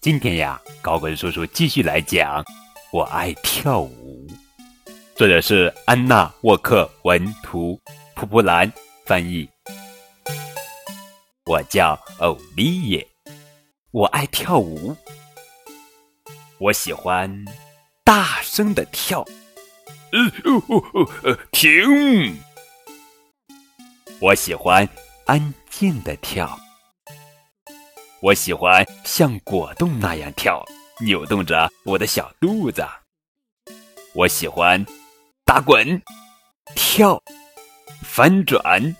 今天呀，高滚叔叔继续来讲《我爱跳舞》，作者是安娜·沃克，文图，蒲蒲兰翻译。我叫欧丽叶，我爱跳舞，我喜欢大声的跳。呃，停！我喜欢安静的跳。我喜欢像果冻那样跳，扭动着我的小肚子。我喜欢打滚、跳、翻转。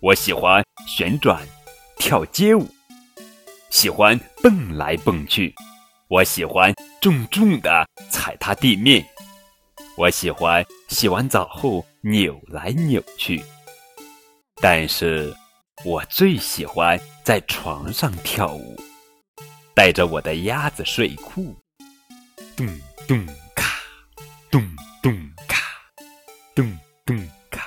我喜欢旋转、跳街舞，喜欢蹦来蹦去。我喜欢重重的踩踏地面。我喜欢洗完澡后扭来扭去。但是。我最喜欢在床上跳舞，带着我的鸭子睡裤，咚咚咔，咚咚咔，咚咚咔。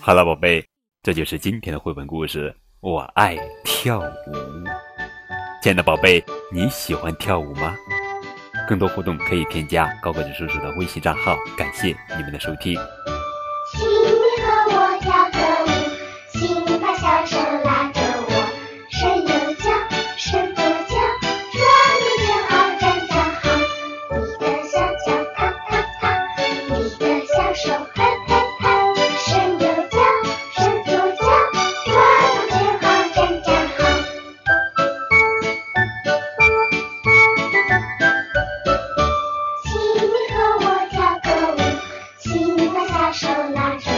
好了，宝贝，这就是今天的绘本故事。我爱跳舞，亲爱的宝贝，你喜欢跳舞吗？更多互动可以添加高个子叔叔的微信账号。感谢你们的收听。手拉手